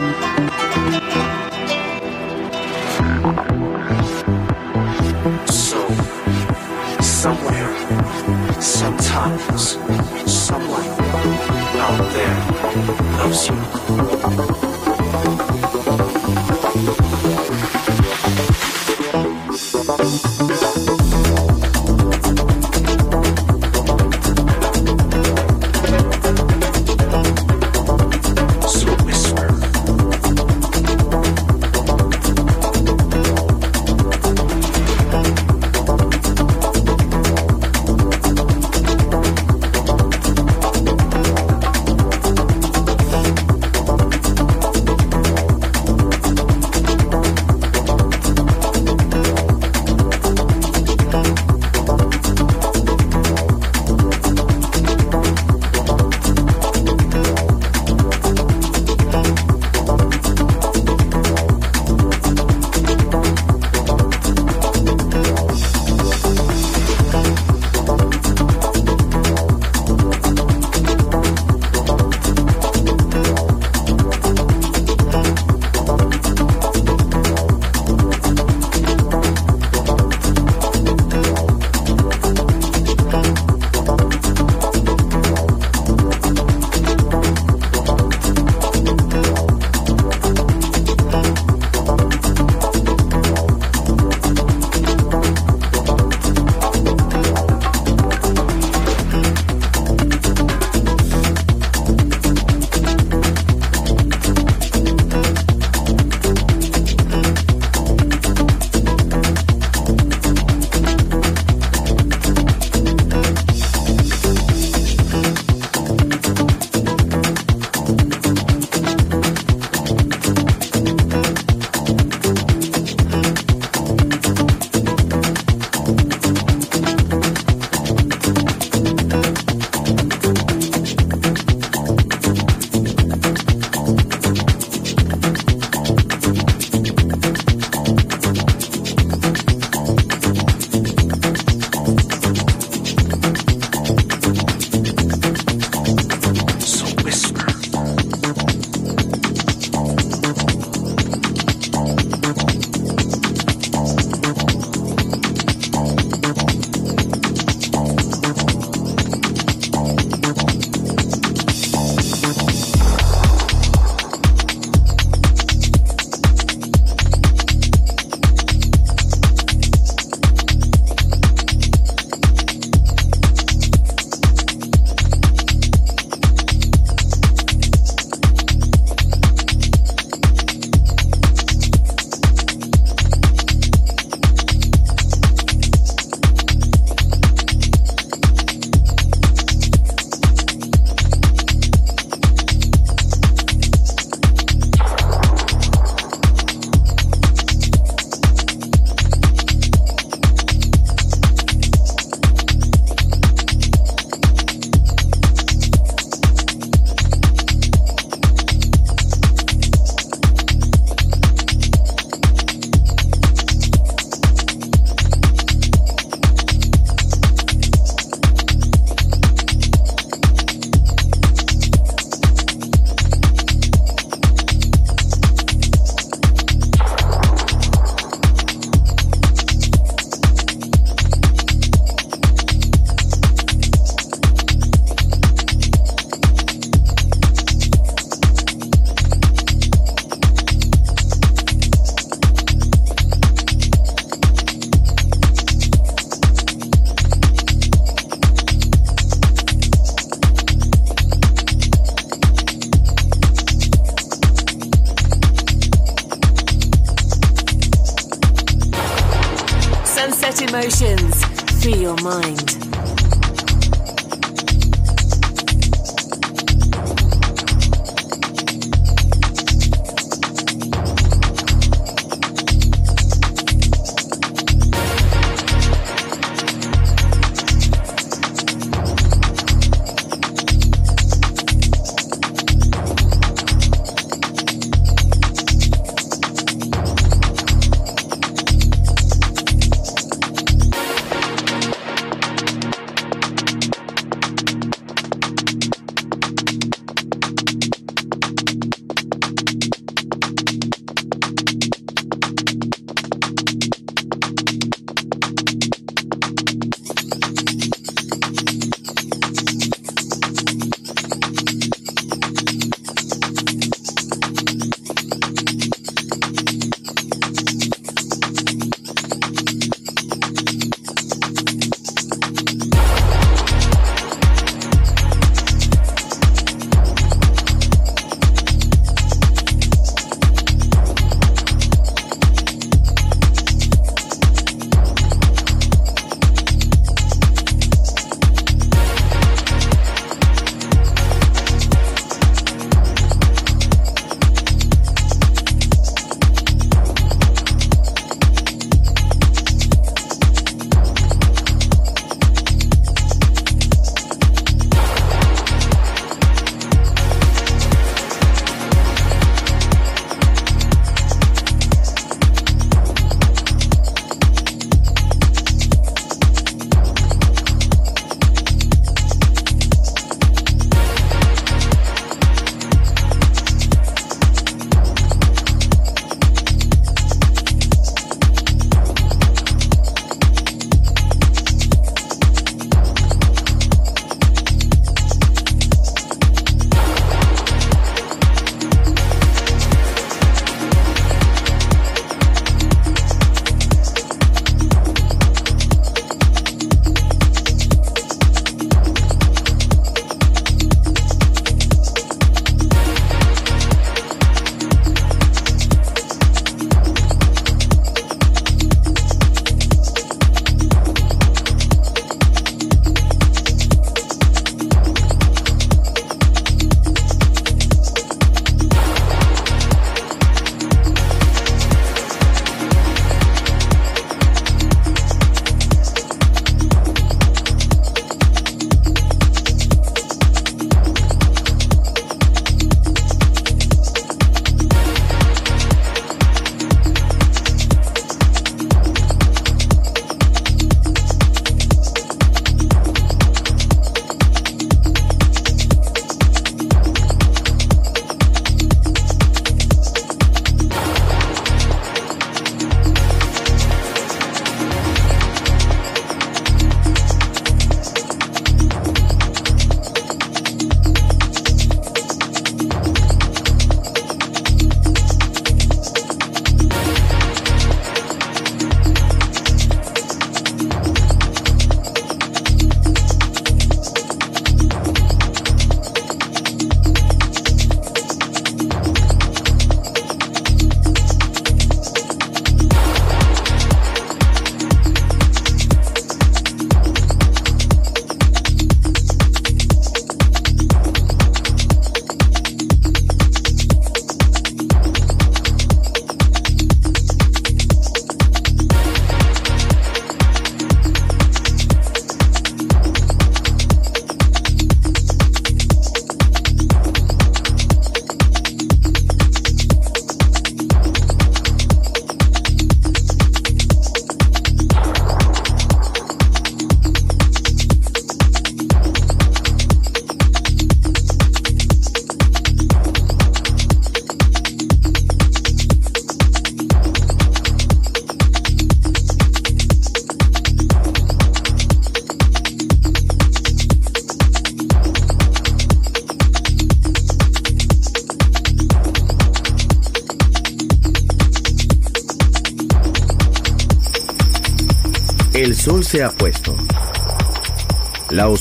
So, somewhere, sometimes, someone out there loves you.